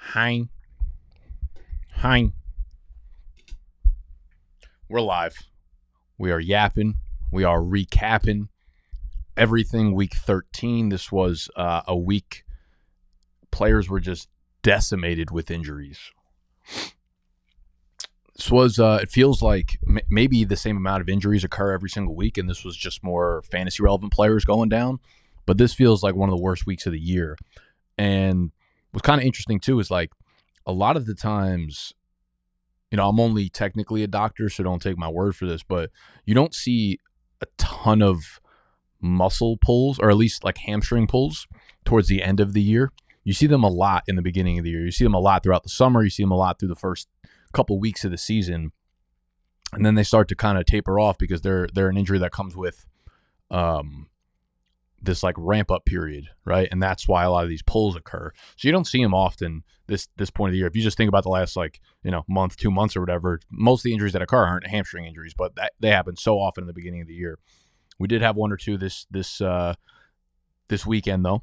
Hein. Hein. We're live. We are yapping. We are recapping everything week 13. This was uh, a week players were just decimated with injuries. This was, uh, it feels like m- maybe the same amount of injuries occur every single week, and this was just more fantasy relevant players going down. But this feels like one of the worst weeks of the year. And what's kind of interesting too is like a lot of the times, you know, I'm only technically a doctor, so don't take my word for this, but you don't see a ton of muscle pulls or at least like hamstring pulls towards the end of the year. You see them a lot in the beginning of the year. You see them a lot throughout the summer. You see them a lot through the first couple weeks of the season. And then they start to kind of taper off because they're they're an injury that comes with um this like ramp up period, right? And that's why a lot of these pulls occur. So you don't see them often this this point of the year. If you just think about the last like you know month, two months or whatever, most of the injuries that occur aren't hamstring injuries, but that, they happen so often in the beginning of the year. We did have one or two this this uh, this weekend though,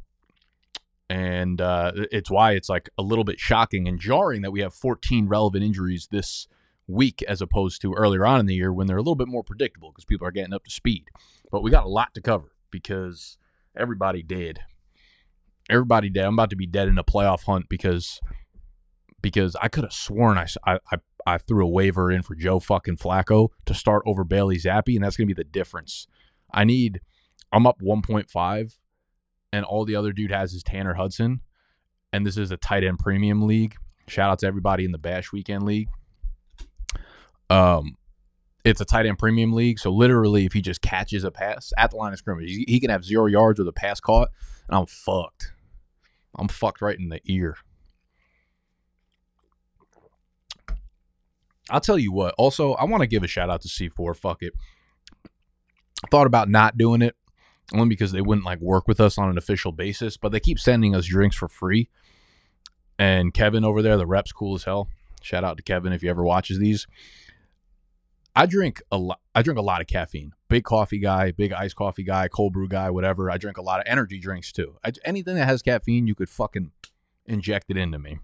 and uh, it's why it's like a little bit shocking and jarring that we have 14 relevant injuries this week as opposed to earlier on in the year when they're a little bit more predictable because people are getting up to speed. But we got a lot to cover because everybody did. Everybody did. I'm about to be dead in a playoff hunt because because I could have sworn I, I, I threw a waiver in for Joe fucking Flacco to start over Bailey Zappe, and that's gonna be the difference. I need. I'm up 1.5, and all the other dude has is Tanner Hudson, and this is a tight end premium league. Shout out to everybody in the Bash Weekend League. Um, it's a tight end premium league. So literally, if he just catches a pass at the line of scrimmage, he, he can have zero yards with a pass caught, and I'm fucked. I'm fucked right in the ear. I'll tell you what. Also, I want to give a shout out to C4. Fuck it. Thought about not doing it only because they wouldn't like work with us on an official basis, but they keep sending us drinks for free. And Kevin over there, the rep's cool as hell. Shout out to Kevin if he ever watches these. I drink a lot. I drink a lot of caffeine. Big coffee guy, big iced coffee guy, cold brew guy, whatever. I drink a lot of energy drinks too. I, anything that has caffeine, you could fucking inject it into me.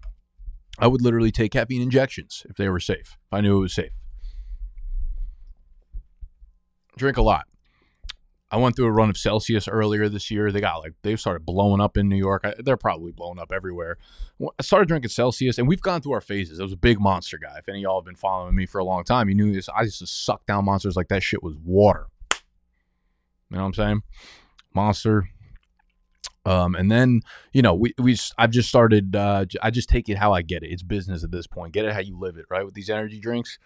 I would literally take caffeine injections if they were safe. If I knew it was safe. Drink a lot. I went through a run of Celsius earlier this year. They got like they've started blowing up in New York. they're probably blowing up everywhere. I started drinking Celsius, and we've gone through our phases. I was a big monster guy. If any of y'all have been following me for a long time, you knew this. I used to suck down monsters like that shit was water. You know what I'm saying? Monster. Um, and then you know we we I've just started. Uh, I just take it how I get it. It's business at this point. Get it how you live it, right? With these energy drinks.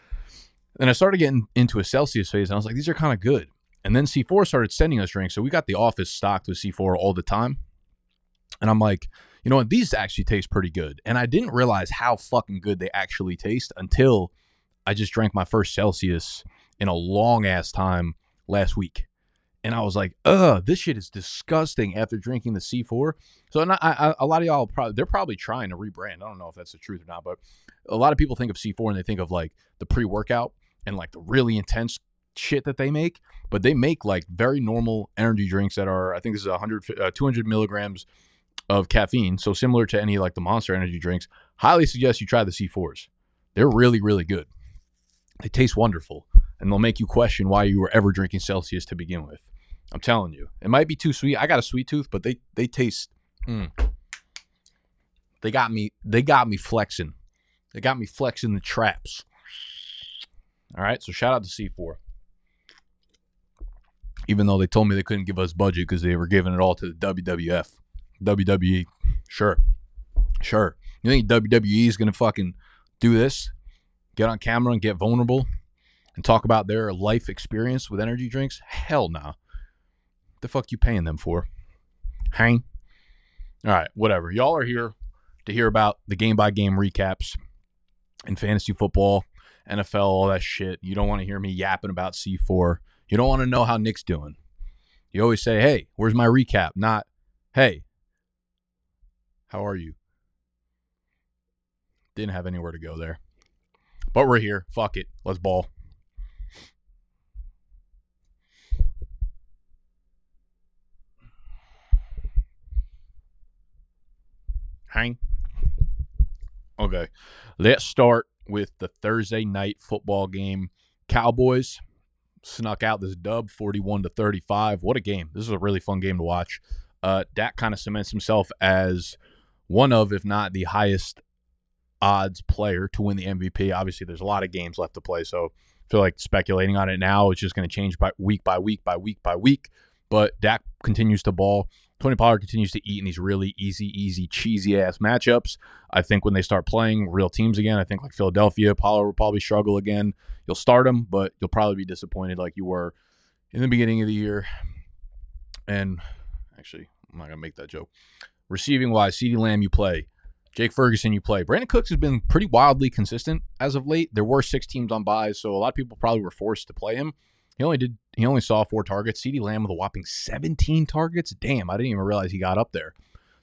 And I started getting into a Celsius phase, and I was like, these are kind of good. And then C4 started sending us drinks. So we got the office stocked with C4 all the time. And I'm like, you know what? These actually taste pretty good. And I didn't realize how fucking good they actually taste until I just drank my first Celsius in a long ass time last week. And I was like, ugh, this shit is disgusting after drinking the C4. So I, I, a lot of y'all probably, they're probably trying to rebrand. I don't know if that's the truth or not, but a lot of people think of C4 and they think of like the pre workout and like the really intense shit that they make, but they make like very normal energy drinks that are, I think this is 100, uh, 200 milligrams of caffeine. So similar to any like the monster energy drinks. Highly suggest you try the C4s. They're really, really good. They taste wonderful and they'll make you question why you were ever drinking Celsius to begin with. I'm telling you, it might be too sweet. I got a sweet tooth, but they they taste. Mm, they got me. They got me flexing. They got me flexing the traps. All right, so shout out to C4 even though they told me they couldn't give us budget because they were giving it all to the WWF, WWE. Sure, sure. You think WWE is gonna fucking do this? Get on camera and get vulnerable and talk about their life experience with energy drinks? Hell no. Nah. The fuck you paying them for? Hang. All right, whatever. Y'all are here to hear about the game by game recaps in fantasy football, NFL, all that shit. You don't want to hear me yapping about C4 you don't want to know how Nick's doing. You always say, hey, where's my recap? Not, hey, how are you? Didn't have anywhere to go there. But we're here. Fuck it. Let's ball. Hang. Okay. Let's start with the Thursday night football game. Cowboys snuck out this dub 41 to 35. What a game. This is a really fun game to watch. Uh, Dak kind of cements himself as one of, if not the highest odds player to win the MVP. Obviously, there's a lot of games left to play, so I feel like speculating on it now is just going to change by week by week by week by week. But Dak continues to ball. Tony Pollard continues to eat in these really easy, easy, cheesy ass matchups. I think when they start playing real teams again, I think like Philadelphia, Pollard will probably struggle again. You'll start him, but you'll probably be disappointed like you were in the beginning of the year. And actually, I'm not gonna make that joke. Receiving wise, CeeDee Lamb, you play. Jake Ferguson, you play. Brandin Cooks has been pretty wildly consistent as of late. There were six teams on buys, so a lot of people probably were forced to play him. He only did. He only saw four targets. CeeDee Lamb with a whopping 17 targets. Damn, I didn't even realize he got up there.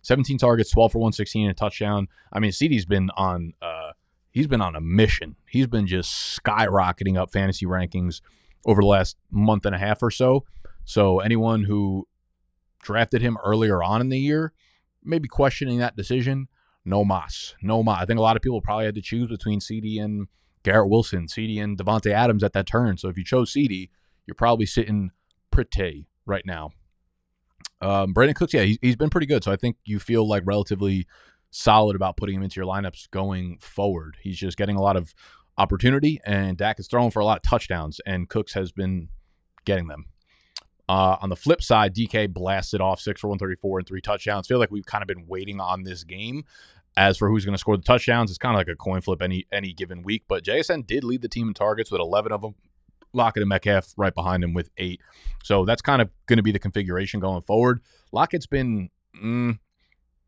17 targets, 12 for 116, and a touchdown. I mean, CeeDee's been on. Uh, he's been on a mission. He's been just skyrocketing up fantasy rankings over the last month and a half or so. So anyone who drafted him earlier on in the year, maybe questioning that decision. No mas, no mas. I think a lot of people probably had to choose between CeeDee and Garrett Wilson, CeeDee and Davante Adams at that turn. So if you chose CeeDee, you're probably sitting pretty right now. Um, Brandin Cooks, yeah, he's, he's been pretty good. So I think you feel like relatively solid about putting him into your lineups going forward. He's just getting a lot of opportunity, and Dak is throwing for a lot of touchdowns, and Cooks has been getting them. Uh, on the flip side, DK blasted off six for 134 and three touchdowns. Feel like we've kind of been waiting on this game. As for who's going to score the touchdowns, it's kind of like a coin flip any any given week. But JSN did lead the team in targets with 11 of them. Lockett and Metcalf right behind him with eight. So that's kind of going to be the configuration going forward. Lockett's been, mm,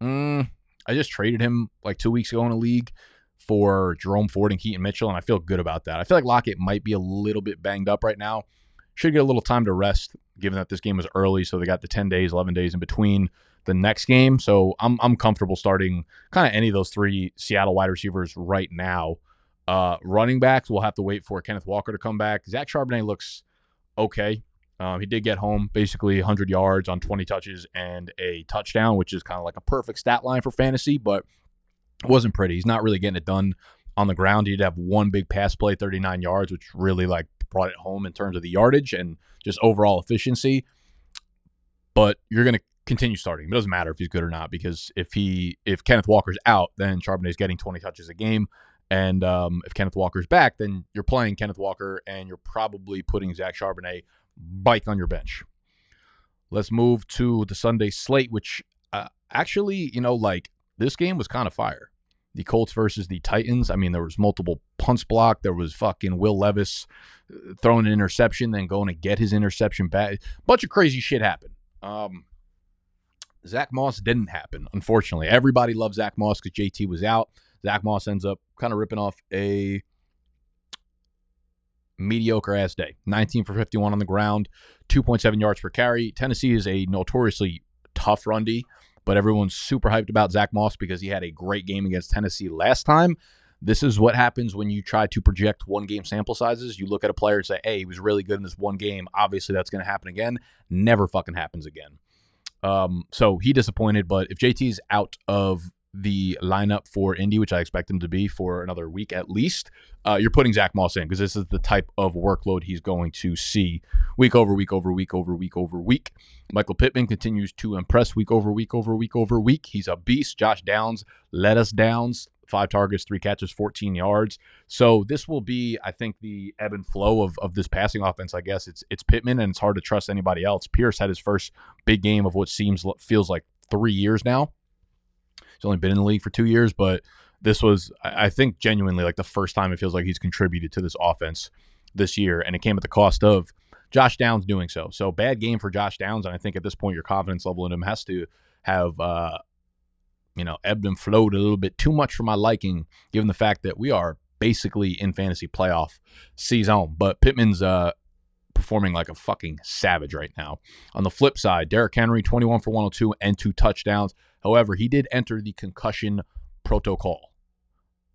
mm, I just traded him like two weeks ago in a league for Jerome Ford and Keaton Mitchell, and I feel good about that. I feel like Lockett might be a little bit banged up right now. Should get a little time to rest, given that this game was early. So they got the 10 days, 11 days in between the next game. So I'm, I'm comfortable starting kind of any of those three Seattle wide receivers right now. Uh, running backs, we'll have to wait for Kenneth Walker to come back. Zach Charbonnet looks okay. Um, he did get home basically 100 yards on 20 touches and a touchdown, which is kind of like a perfect stat line for fantasy, but it wasn't pretty. He's not really getting it done on the ground. He did have one big pass play, 39 yards, which really like brought it home in terms of the yardage and just overall efficiency. But you're going to continue starting. It doesn't matter if he's good or not because if he if Kenneth Walker's out, then Charbonnet's getting 20 touches a game. And um, if Kenneth Walker's back, then you're playing Kenneth Walker and you're probably putting Zach Charbonnet bike on your bench. Let's move to the Sunday slate, which uh, actually, you know, like this game was kind of fire. The Colts versus the Titans. I mean, there was multiple punts blocked. There was fucking Will Levis uh, throwing an interception, then going to get his interception back. Bunch of crazy shit happened. Um, Zach Moss didn't happen, unfortunately. Everybody loved Zach Moss because JT was out. Zach Moss ends up kind of ripping off a mediocre ass day. 19 for 51 on the ground, 2.7 yards per carry. Tennessee is a notoriously tough run D, but everyone's super hyped about Zach Moss because he had a great game against Tennessee last time. This is what happens when you try to project one game sample sizes. You look at a player and say, hey, he was really good in this one game. Obviously, that's going to happen again. Never fucking happens again. Um, so he disappointed, but if JT's out of the lineup for Indy, which I expect him to be for another week at least, uh, you're putting Zach Moss in because this is the type of workload he's going to see week over week over week over week over week. Michael Pittman continues to impress week over week over week over week. He's a beast. Josh Downs let us downs. Five targets, three catches, 14 yards. So this will be, I think, the ebb and flow of, of this passing offense. I guess it's it's Pittman, and it's hard to trust anybody else. Pierce had his first big game of what seems feels like three years now He's only been in the league for two years, but this was, I think, genuinely like the first time it feels like he's contributed to this offense this year, and it came at the cost of Josh Downs doing so. So bad game for Josh Downs, and I think at this point your confidence level in him has to have, uh, you know, ebbed and flowed a little bit too much for my liking, given the fact that we are basically in fantasy playoff season. But Pittman's uh, performing like a fucking savage right now. On the flip side, Derrick Henry, 21 for 102 and two touchdowns. However, he did enter the concussion protocol,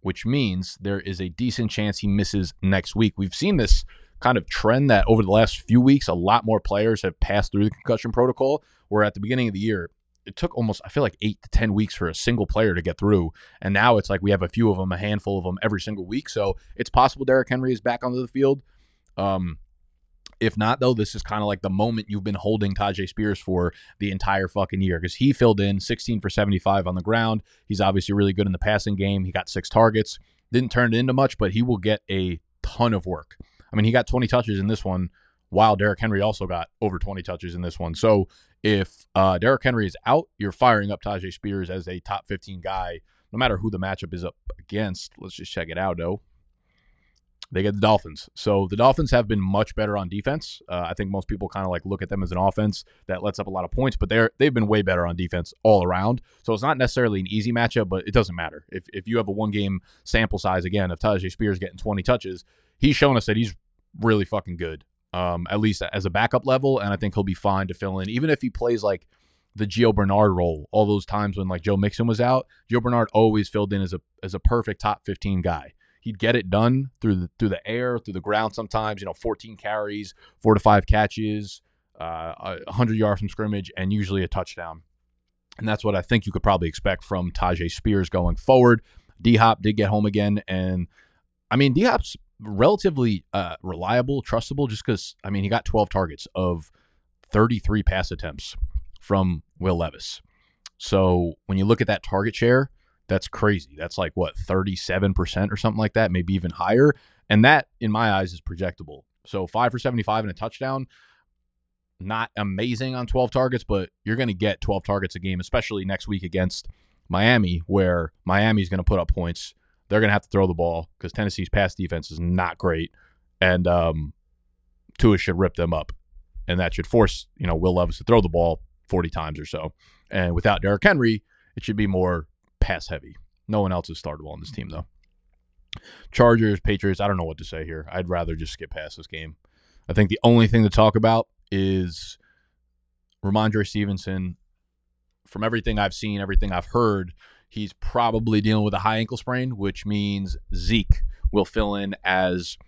which means there is a decent chance he misses next week. We've seen this kind of trend that over the last few weeks, a lot more players have passed through the concussion protocol, where at the beginning of the year, it took almost I feel like eight to ten weeks for a single player to get through, and now it's like we have a few of them, a handful of them every single week. So it's possible Derrick Henry is back onto the field. Um, if not, though, this is kind of like the moment you've been holding Tyjae Spears for the entire fucking year because he filled in 16 for 75 on the ground. He's obviously really good in the passing game. He got six targets, didn't turn it into much, but he will get a ton of work. I mean, he got 20 touches in this one, while Derrick Henry also got over 20 touches in this one. So if uh, Derrick Henry is out, you're firing up Tyjae Spears as a top 15 guy, no matter who the matchup is up against. Let's just check it out, though they get the Dolphins. So the Dolphins have been much better on defense. Uh, I think most people kind of like look at them as an offense that lets up a lot of points, but they're they've been way better on defense all around. So it's not necessarily an easy matchup, but it doesn't matter if if you have a one game sample size again of Tyjae Spears getting 20 touches, he's shown us that he's really fucking good. Um, at least as a backup level, and I think he'll be fine to fill in, even if he plays like the Gio Bernard role. All those times when like Joe Mixon was out, Gio Bernard always filled in as a as a perfect top 15 guy he'd get it done through the through the air, through the ground. Sometimes you know, 14 carries, four to five catches, uh, 100 yards from scrimmage, and usually a touchdown. And that's what I think you could probably expect from Tyjae Spears going forward. D Hop did get home again, and I mean D Hop's relatively uh, reliable, trustable, just because I mean he got 12 targets of 33 pass attempts from Will Levis. So when you look at that target share, that's crazy. That's like what, 37% or something like that, maybe even higher. And that, in my eyes, is projectable. So five for 75 and a touchdown, not amazing on 12 targets, but you're going to get 12 targets a game, especially next week against Miami, where Miami's going to put up points. They're going to have to throw the ball because Tennessee's pass defense is not great. And um, Tua should rip them up. And that should force, you know, Will Levis to throw the ball 40 times or so. And without Derrick Henry, it should be more pass heavy. No one else is startable on this team though. Chargers, Patriots, I don't know what to say here. I'd rather just skip past this game. I think the only thing to talk about is Rhamondre Stevenson. From everything I've seen, everything I've heard, he's probably dealing with a high ankle sprain, which means Zeke will fill in as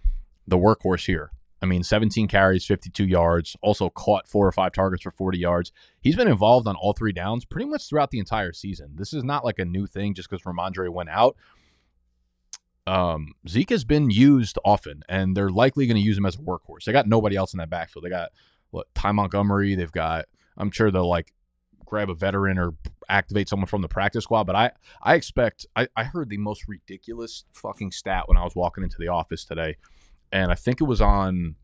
the workhorse here. I mean, 17 carries, 52 yards, also caught four or five targets for 40 yards. He's been involved on all three downs pretty much throughout the entire season. This is not like a new thing just because Rhamondre went out. Um, Zeke has been used often, and they're likely going to use him as a workhorse. They got nobody else in that backfield. They got what Ty Montgomery. They've got. I'm sure they'll like grab a veteran or activate someone from the practice squad. But I, I expect. I, I heard the most ridiculous fucking stat when I was walking into the office today and I think it was on.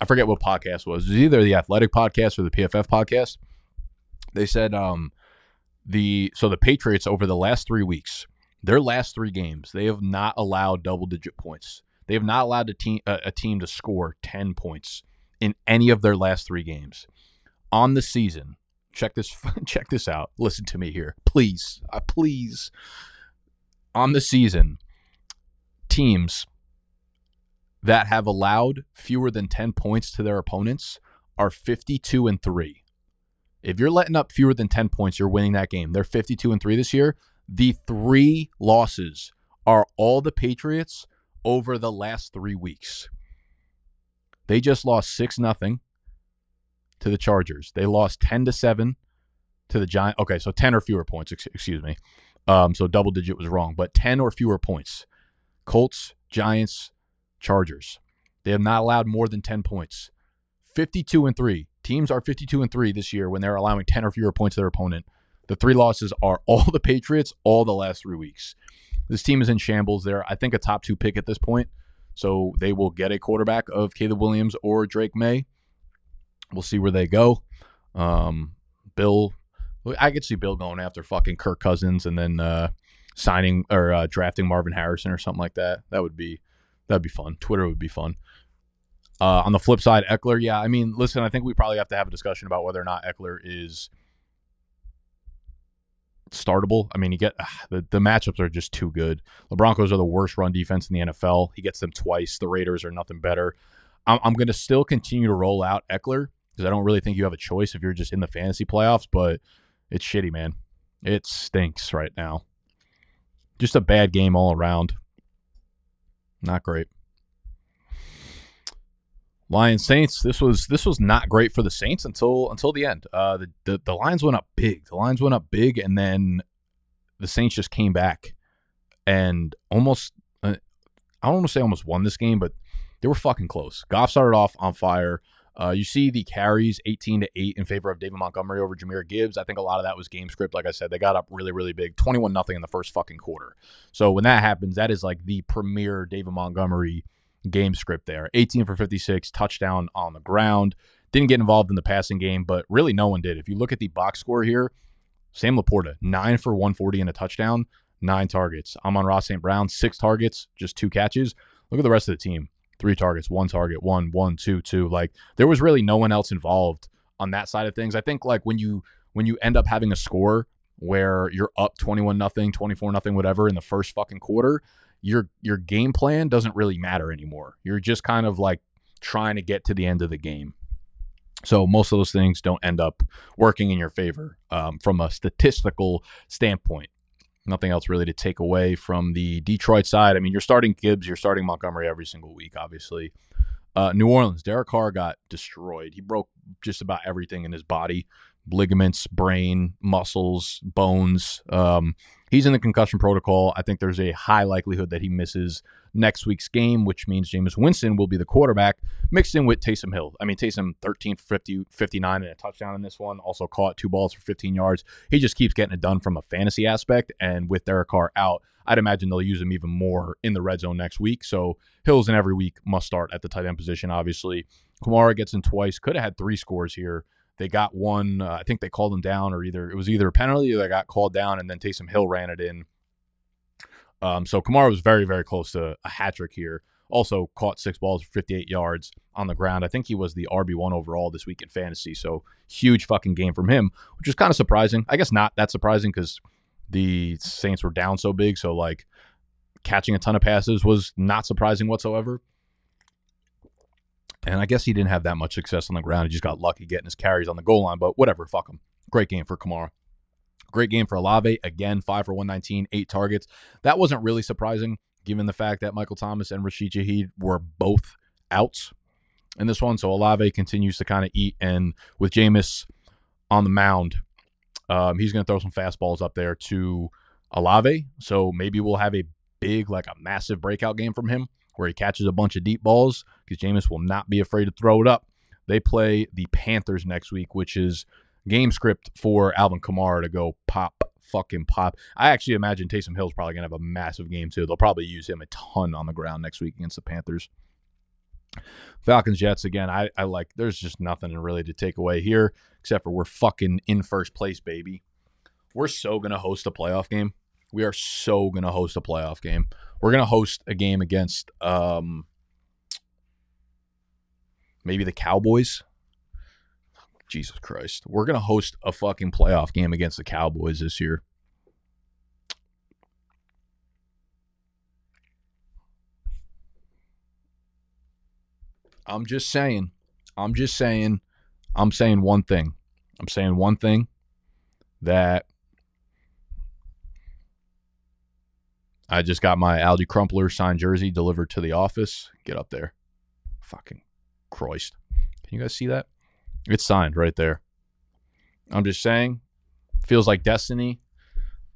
I forget what podcast was. It was either the Athletic podcast or the PFF podcast. They said um, the so the Patriots over the last three weeks, their last three games, they have not allowed double digit points. They have not allowed a team a, a team to score ten points in any of their last three games on the season. Check this check this out. Listen to me here, please, uh, please. On the season, teams that have allowed fewer than 10 points to their opponents are 52 and 3. If you're letting up fewer than 10 points, you're winning that game. They're 52 and 3 this year. The three losses are all the Patriots over the last 3 weeks. They just lost 6 nothing to the Chargers. They lost 10 to 7 to the Giants. Okay, so 10 or fewer points, excuse me. Um, so double digit was wrong, but 10 or fewer points. Colts, Giants, Chargers. They have not allowed more than 10 points. 52 and 3. Teams are 52 and 3 this year when they're allowing 10 or fewer points to their opponent. The three losses are all the Patriots all the last 3 weeks. This team is in shambles. They're I think a top 2 pick at this point. So they will get a quarterback of Caleb Williams or Drake Maye. We'll see where they go. Um, Bill I could see Bill going after fucking Kirk Cousins and then uh, signing or uh, drafting Marvin Harrison or something like that. That would be That'd be fun. Twitter would be fun. Uh, on the flip side, Ekeler, yeah, I mean, listen, I think we probably have to have a discussion about whether or not Ekeler is startable. I mean, you get uh, the, the matchups are just too good. The Broncos are the worst run defense in the NFL. He gets them twice. The Raiders are nothing better. I'm, I'm going to still continue to roll out Ekeler because I don't really think you have a choice if you're just in the fantasy playoffs, but it's shitty, man. It stinks right now. Just a bad game all around. Not great. Lions Saints. This was this was not great for the Saints until until the end. Uh, the, the the Lions went up big. The Lions went up big, and then the Saints just came back and almost. Uh, I don't want to say almost won this game, but they were fucking close. Goff started off on fire. Uh, you see the carries 18 to 8 in favor of David Montgomery over Jahmyr Gibbs. I think a lot of that was game script. Like I said, they got up really, really big 21 nothing in the first fucking quarter. So when that happens, that is like the premier David Montgomery game script there. 18 for 56, touchdown on the ground. Didn't get involved in the passing game, but really no one did. If you look at the box score here, Sam LaPorta, 9 for 140 and a touchdown, nine targets. Amon-Ra St. Brown, six targets, just two catches. Look at the rest of the team three targets, one target, one, one, two, two. Like there was really no one else involved on that side of things. I think like when you when you end up having a score where you're up 21 nothing, 24 nothing whatever in the first fucking quarter, your your game plan doesn't really matter anymore. You're just kind of like trying to get to the end of the game. So most of those things don't end up working in your favor um, from a statistical standpoint nothing else really to take away from the Detroit side. I mean, you're starting Gibbs, you're starting Montgomery every single week, obviously. Uh, New Orleans, Derek Carr got destroyed. He broke just about everything in his body ligaments, brain, muscles, bones. Um, he's in the concussion protocol. I think there's a high likelihood that he misses next week's game, which means Jameis Winston will be the quarterback, mixed in with Taysom Hill. I mean, Taysom 13 for 50, 59 and a touchdown in this one, also caught two balls for 15 yards. He just keeps getting it done from a fantasy aspect. And with Derek Carr out, I'd imagine they'll use him even more in the red zone next week. So Hills in every week must start at the tight end position, obviously. Kamara gets in twice, could have had three scores here. They got one. Uh, I think they called him down, or either it was either a penalty or they got called down, and then Taysom Hill ran it in um, so Kamara was very, very close to a hat trick here. Also caught six balls for 58 yards on the ground. I think he was the RB1 overall this week in fantasy. So huge fucking game from him, which is kind of surprising. I guess not that surprising because the Saints were down so big. So, like, catching a ton of passes was not surprising whatsoever. And I guess he didn't have that much success on the ground. He just got lucky getting his carries on the goal line, but whatever. Fuck him. Great game for Kamara. Great game for Olave. Again, five for 119, eight targets. That wasn't really surprising given the fact that Michael Thomas and Rashid Shaheed were both outs in this one. So Olave continues to kind of eat. And with Jameis on the mound, um, he's going to throw some fastballs up there to Olave. So maybe we'll have a big, like a massive breakout game from him where he catches a bunch of deep balls because Jameis will not be afraid to throw it up. They play the Panthers next week, which is game script for Alvin Kamara to go pop, fucking pop. I actually imagine Taysom Hill's probably going to have a massive game too. They'll probably use him a ton on the ground next week against the Panthers. Falcons Jets again. I, I like. There's just nothing really to take away here except for we're fucking in first place, baby. We're so gonna host a playoff game. We are so gonna host a playoff game. We're gonna host a game against um maybe the Cowboys. Jesus Christ. We're going to host a fucking playoff game against the Cowboys this year. I'm just saying. I'm just saying. I'm saying one thing. I'm saying one thing that I just got my Alge Crumpler signed jersey delivered to the office. Get up there. Fucking Christ. Can you guys see that? It's signed right there. I'm just saying, feels like destiny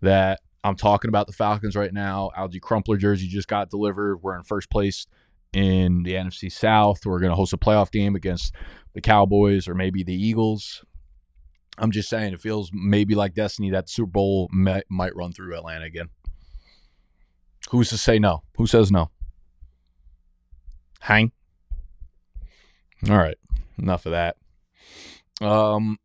that I'm talking about the Falcons right now. Alge Crumpler jersey just got delivered. We're in first place in the NFC South. We're going to host a playoff game against the Cowboys or maybe the Eagles. I'm just saying, it feels maybe like destiny that Super Bowl may, might run through Atlanta again. Who's to say no? Who says no? Hang. All right. Enough of that. Um,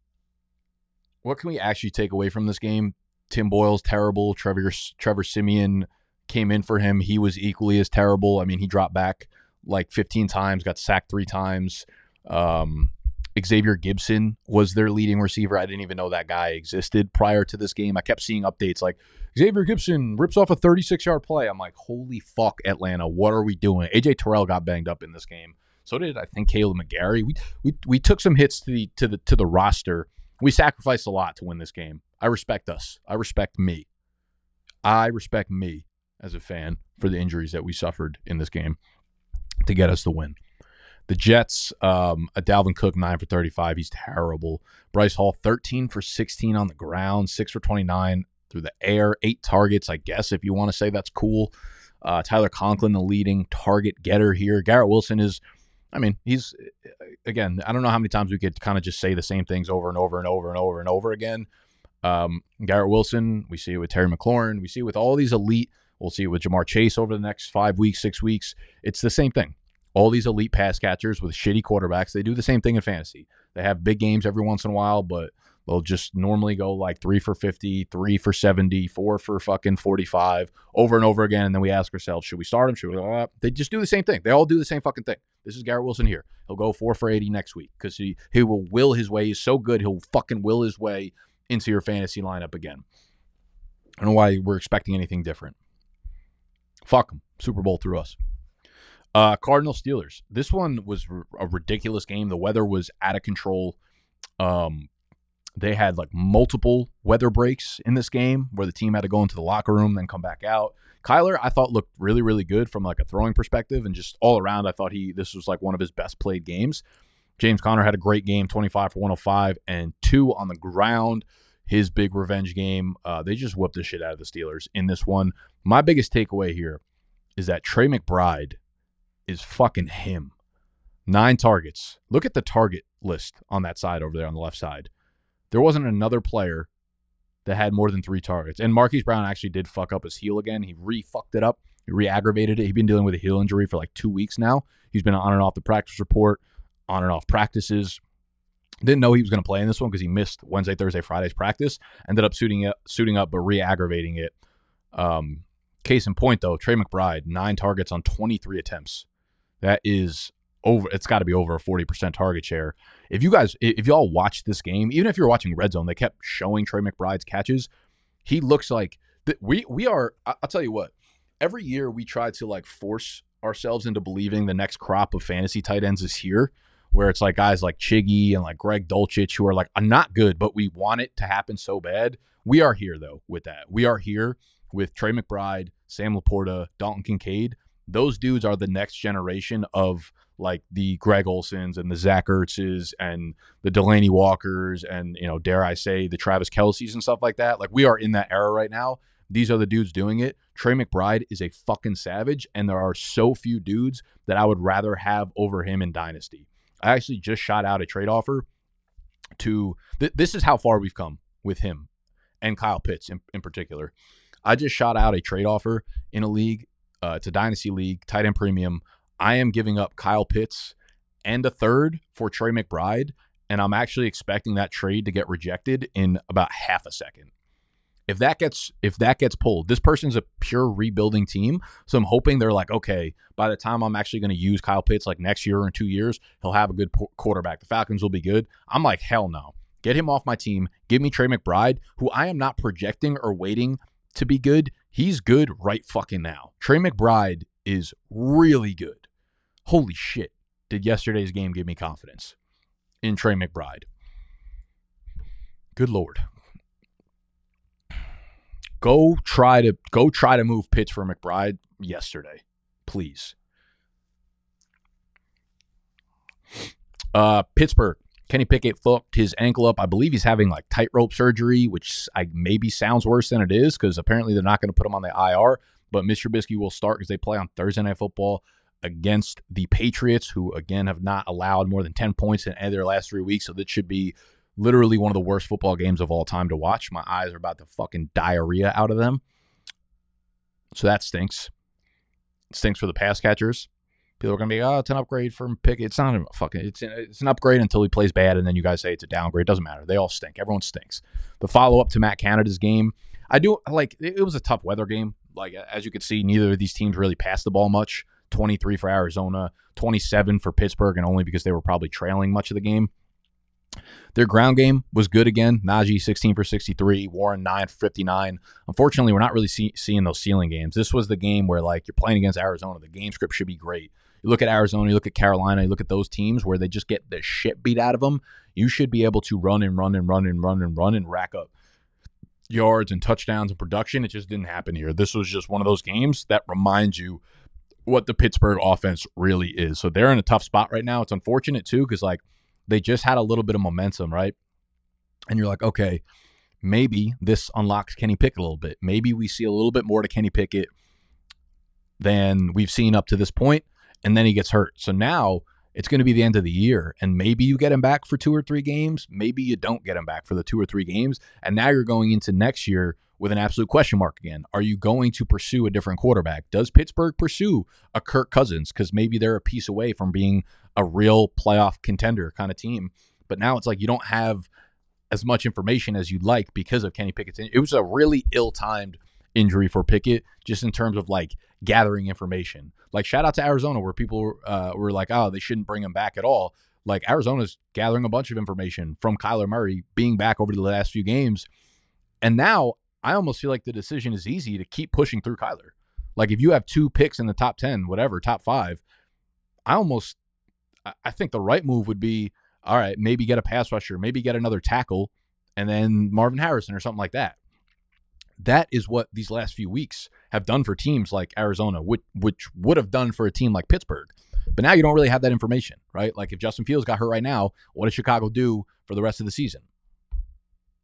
what can we actually take away from this game? Tim Boyle's terrible. Trevor Trevor Siemian came in for him. He was equally as terrible. I mean, he dropped back like 15 times, got sacked three times. Um, Xavier Gipson was their leading receiver. I didn't even know that guy existed prior to this game. I kept seeing updates like Xavier Gipson rips off a 36 yard play. I'm like, holy fuck, Atlanta, what are we doing? AJ Terrell got banged up in this game. So did I think Kaleb McGary. We we we took some hits to the to the to the roster. We sacrificed a lot to win this game. I respect us. I respect me. I respect me as a fan for the injuries that we suffered in this game to get us the win. The Jets, um, a Dalvin Cook nine for thirty five. He's terrible. Breece Hall thirteen for sixteen on the ground, six for twenty nine through the air, eight targets. I guess if you want to say that's cool. Uh, Tyler Conklin, the leading target getter here. Garrett Wilson is, I mean, he's again. I don't know how many times we could kind of just say the same things over and over and over and over and over again. Um, Garrett Wilson, we see it with Terry McLaurin. We see it with all these elite. We'll see it with Ja'Marr Chase over the next five weeks, six weeks. It's the same thing. All these elite pass catchers with shitty quarterbacks, they do the same thing in fantasy. They have big games every once in a while, but they'll just normally go like three for 50, three for 70, four for fucking 45 over and over again. And then we ask ourselves, should we start him? Should we? Uh, they just do the same thing. They all do the same fucking thing. This is Garrett Wilson here. He'll go four for 80 next week because he, he will will his way. He's so good. He'll fucking will his way into your fantasy lineup again. I don't know why we're expecting anything different. Fuck them. Super Bowl through us. Uh, Cardinal Steelers. This one was r- a ridiculous game. The weather was out of control. Um, they had like multiple weather breaks in this game where the team had to go into the locker room, then come back out. Kyler, I thought looked really, really good from like a throwing perspective and just all around. I thought he this was like one of his best played games. James Conner had a great game, 25 for 105 and two on the ground. His big revenge game. Uh, they just whooped the shit out of the Steelers in this one. My biggest takeaway here is that Trey McBride is fucking him. Nine targets. Look at the target list on that side over there on the left side. There wasn't another player that had more than three targets. And Marquise Brown actually did fuck up his heel again. He re fucked it up. He re aggravated it. He's been dealing with a heel injury for like two weeks now. He's been on and off the practice report on and off practices. Didn't know he was going to play in this one because he missed Wednesday, Thursday, Friday's practice. Ended up suiting up, suiting up, but re-aggravating it. Um, case in point, though, Trey McBride nine targets on 23 attempts. That is over. It's got to be over a 40 percent target share. If you guys, if y'all watch this game, even if you're watching Red Zone, they kept showing Trey McBride's catches. He looks like we we are. I'll tell you what. Every year we try to like force ourselves into believing the next crop of fantasy tight ends is here where it's like guys like Chiggy and like Greg Dulcich who are like I'm not good, but we want it to happen so bad. We are here though with that. We are here with Trey McBride, Sam Laporta, Dalton Kincaid. Those dudes are the next generation of like the Greg Olsens and the Zach Ertzes and the Delanie Walkers and you know dare I say the Travis Kelce's and stuff like that. Like we are in that era right now. These are the dudes doing it. Trey McBride is a fucking savage, and there are so few dudes that I would rather have over him in Dynasty. I actually just shot out a trade offer to th- this is how far we've come with him and Kyle Pitts in, in particular. I just shot out a trade offer in a league. Uh, it's a dynasty league, tight end premium. I am giving up Kyle Pitts and a third for Trey McBride, and I'm actually expecting that trade to get rejected in about half a second if that gets if that gets pulled, this person's a pure rebuilding team. So I'm hoping they're like, okay, by the time I'm actually going to use Kyle Pitts like next year or in two years, he'll have a good quarterback. The Falcons will be good. I'm like, hell no. Get him off my team. Give me Trey McBride, who I am not projecting or waiting to be good. He's good right fucking now. Trey McBride is really good. Holy shit. Did yesterday's game give me confidence in Trey McBride? Good lord go try to go try to move Pitts for McBride yesterday, please. Uh, Pittsburgh. Kenny Pickett fucked his ankle up. I believe he's having like tightrope surgery, which I maybe sounds worse than it is because apparently they're not going to put him on the IR. But Mr. Trubisky will start because they play on Thursday Night Football against the Patriots, who again have not allowed more than ten points in any of their last three weeks. So this should be literally one of the worst football games of all time to watch. My eyes are about to fucking diarrhea out of them. So that stinks. It stinks for the pass catchers. People are gonna be, oh, it's an upgrade from Pickett. It's not a fucking. It's an, it's an upgrade until he plays bad, and then you guys say it's a downgrade. It doesn't matter. They all stink. Everyone stinks. The follow up to Matt Canada's game, I do like. It, it was a tough weather game. Like as you could see, neither of these teams really passed the ball much. 23 for Arizona, 27 for Pittsburgh, and only because they were probably trailing much of the game. Their ground game was good again. Najee 16 for 63, Warren 9 for 59. Unfortunately, we're not really see- seeing those ceiling games. This was the game where like you're playing against Arizona. The game script should be great. You look at Arizona, you look at Carolina, you look at those teams where they just get the shit beat out of them. You should be able to run and run and run and run and run and rack up yards and touchdowns and production. It just didn't happen here. This was just one of those games that reminds you what the Pittsburgh offense really is. So they're in a tough spot right now. It's unfortunate too because like they just had a little bit of momentum, right? And you're like, okay, maybe this unlocks Kenny Pickett a little bit. Maybe we see a little bit more to Kenny Pickett than we've seen up to this point, and then he gets hurt. So now it's going to be the end of the year, and maybe you get him back for two or three games. Maybe you don't get him back for the two or three games, and now you're going into next year with an absolute question mark again. Are you going to pursue a different quarterback? Does Pittsburgh pursue a Kirk Cousins because maybe they're a piece away from being a real playoff contender kind of team? But now it's like you don't have as much information as you'd like because of Kenny Pickett's. It was a really ill-timed injury for Pickett, just in terms of like gathering information. Like shout out to Arizona, where people uh, were like, "Oh, they shouldn't bring him back at all." Like Arizona's gathering a bunch of information from Kyler Murray being back over the last few games, and now I almost feel like the decision is easy to keep pushing through Kyler. Like if you have two picks in the top ten, whatever, top five, I almost I think the right move would be all right, maybe get a pass rusher, maybe get another tackle, and then Marvin Harrison or something like that. That is what these last few weeks have done for teams like Arizona, which, which would have done for a team like Pittsburgh. But now you don't really have that information, right? Like if Justin Fields got hurt right now, what does Chicago do for the rest of the season?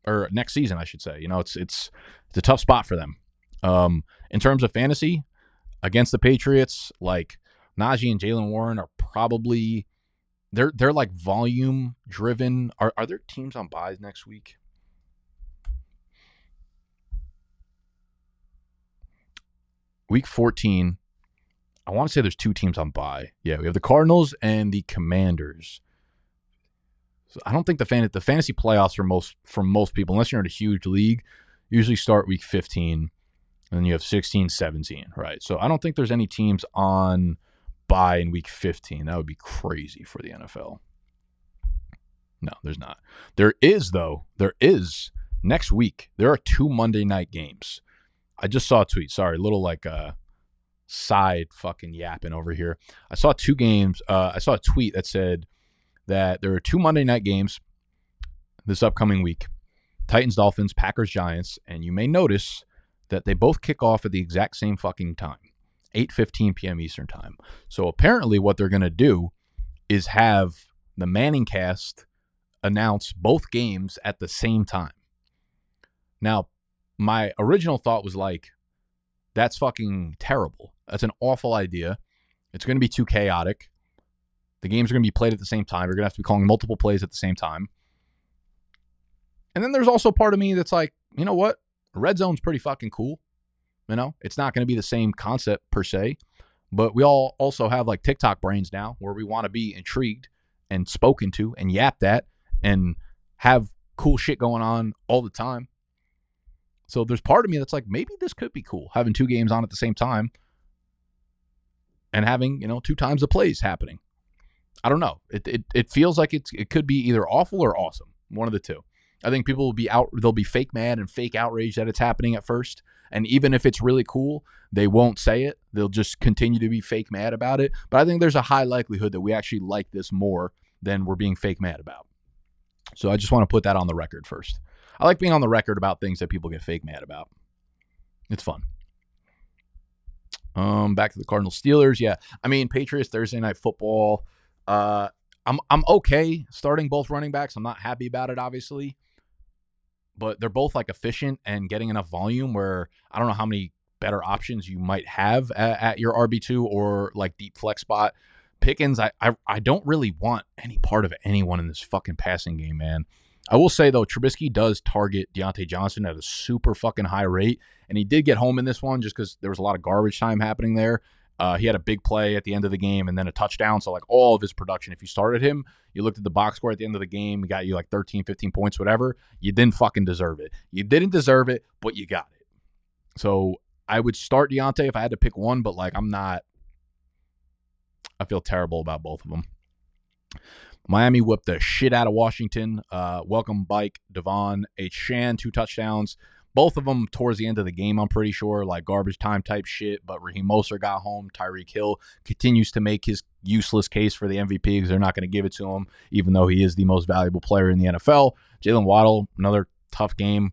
Or next season, I should say. You know, it's it's it's a tough spot for them. Um, in terms of fantasy, against the Patriots, like Najee and Jaylen Warren are probably they're they're like volume driven. Are are there teams on buys next week? Week 14. I want to say there's two teams on buy. Yeah, we have the Cardinals and the Commanders. So I don't think the fan the fantasy playoffs for most for most people, unless you're in a huge league, usually start week 15 and then you have 16, 17, right? So I don't think there's any teams on buy in week 15. That would be crazy for the NFL. No, there's not. There is, though, there is next week. There are two Monday night games. I just saw a tweet. Sorry, a little like uh side fucking yapping over here. I saw two games. Uh, I saw a tweet that said that there are two Monday night games this upcoming week Titans, Dolphins, Packers, Giants. And you may notice that they both kick off at the exact same fucking time. 8:15 p.m. Eastern Time. So apparently what they're going to do is have the Manning cast announce both games at the same time. Now, my original thought was like that's fucking terrible. That's an awful idea. It's going to be too chaotic. The games are going to be played at the same time. You're going to have to be calling multiple plays at the same time. And then there's also part of me that's like, you know what? Red zone's pretty fucking cool. You know, it's not going to be the same concept per se, but we all also have like TikTok brains now where we want to be intrigued and spoken to and yapped at and have cool shit going on all the time. So there's part of me that's like, maybe this could be cool having two games on at the same time and having, you know, two times the plays happening. I don't know. It, it, it feels like it's, it could be either awful or awesome. One of the two. I think people will be out, they'll be fake mad and fake outraged that it's happening at first. And even if it's really cool, they won't say it. They'll just continue to be fake mad about it. But I think there's a high likelihood that we actually like this more than we're being fake mad about. So I just want to put that on the record first. I like being on the record about things that people get fake mad about. It's fun. Um, back to the Cardinal Steelers. Yeah, I mean Patriots Thursday night football. Uh, I'm I'm okay starting both running backs. I'm not happy about it, obviously but they're both like efficient and getting enough volume where I don't know how many better options you might have at, at your RB2 or like deep flex spot. Pickens, I, I I don't really want any part of anyone in this fucking passing game, man. I will say though, Trubisky does target Diontae Johnson at a super fucking high rate, and he did get home in this one just because there was a lot of garbage time happening there. Uh, he had a big play at the end of the game and then a touchdown. So, like, all of his production, if you started him, you looked at the box score at the end of the game, he got you like 13, 15 points, whatever. You didn't fucking deserve it. You didn't deserve it, but you got it. So, I would start Diontae if I had to pick one, but like, I'm not. I feel terrible about both of them. Miami whipped the shit out of Washington. Uh, welcome Bike, De'Von, Achane, two touchdowns both of them towards the end of the game, I'm pretty sure, like garbage time type shit. But Raheem Mostert got home. Tyreek Hill continues to make his useless case for the MVP because they're not going to give it to him, even though he is the most valuable player in the NFL. Jaylen Waddle, another tough game.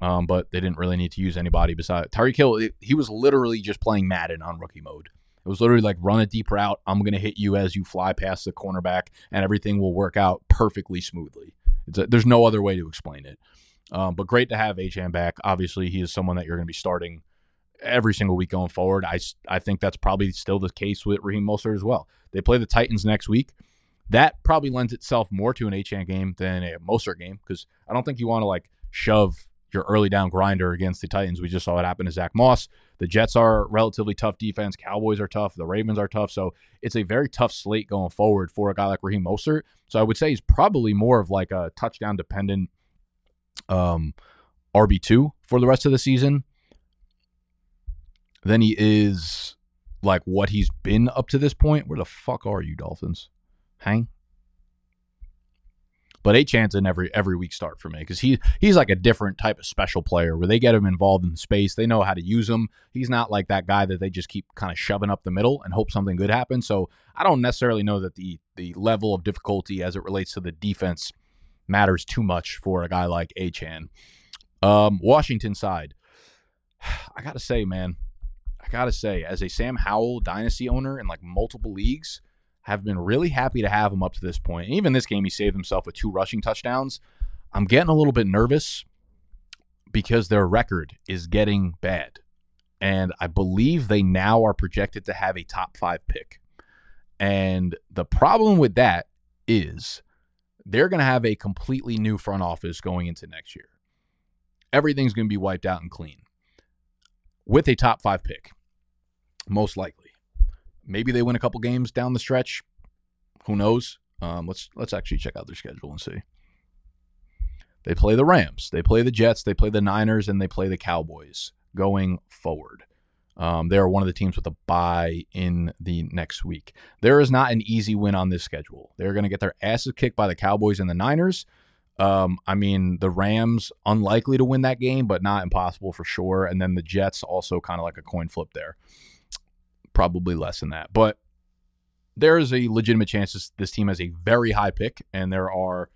Um, but they didn't really need to use anybody besides Tyreek Hill. He was literally just playing Madden on rookie mode. It was literally like run a deep route. I'm going to hit you as you fly past the cornerback, and everything will work out perfectly smoothly. A, there's no other way to explain it. Um, but great to have Achane back. Obviously, he is someone that you're going to be starting every single week going forward. I, I think that's probably still the case with Raheem Mostert as well. They play the Titans next week. That probably lends itself more to an Achane game than a Mostert game because I don't think you want to like shove your early down grinder against the Titans. We just saw it happen to Zack Moss. The Jets are relatively tough defense. Cowboys are tough. The Ravens are tough. So it's a very tough slate going forward for a guy like Raheem Mostert. So I would say he's probably more of like a touchdown dependent um, RB2 for the rest of the season than he is like what he's been up to this point. Where the fuck are you, Dolphins? Hang. But Achane's in every every week start for me because he he's like a different type of special player where they get him involved in space. They know how to use him. He's not like that guy that they just keep kind of shoving up the middle and hope something good happens. So I don't necessarily know that the the level of difficulty as it relates to the defense matters too much for a guy like Achane. Um, Washington side, I gotta say, man, I gotta say, as a Sam Howell dynasty owner in like multiple leagues, have been really happy to have him up to this point. And even this game, he saved himself with two rushing touchdowns. I'm getting a little bit nervous because their record is getting bad. And I believe they now are projected to have a top five pick. And the problem with that is they're going to have a completely new front office going into next year. Everything's going to be wiped out and clean with a top five pick, most likely. Maybe they win a couple games down the stretch. Who knows? Um, let's let's actually check out their schedule and see. They play the Rams, they play the Jets, they play the Niners, and they play the Cowboys going forward. Um, they are one of the teams with a bye in the next week. There is not an easy win on this schedule. They're going to get their asses kicked by the Cowboys and the Niners. Um, I mean, the Rams unlikely to win that game, but not impossible for sure. And then the Jets also kind of like a coin flip there probably less than that. But there is a legitimate chance this, this team has a very high pick, and there are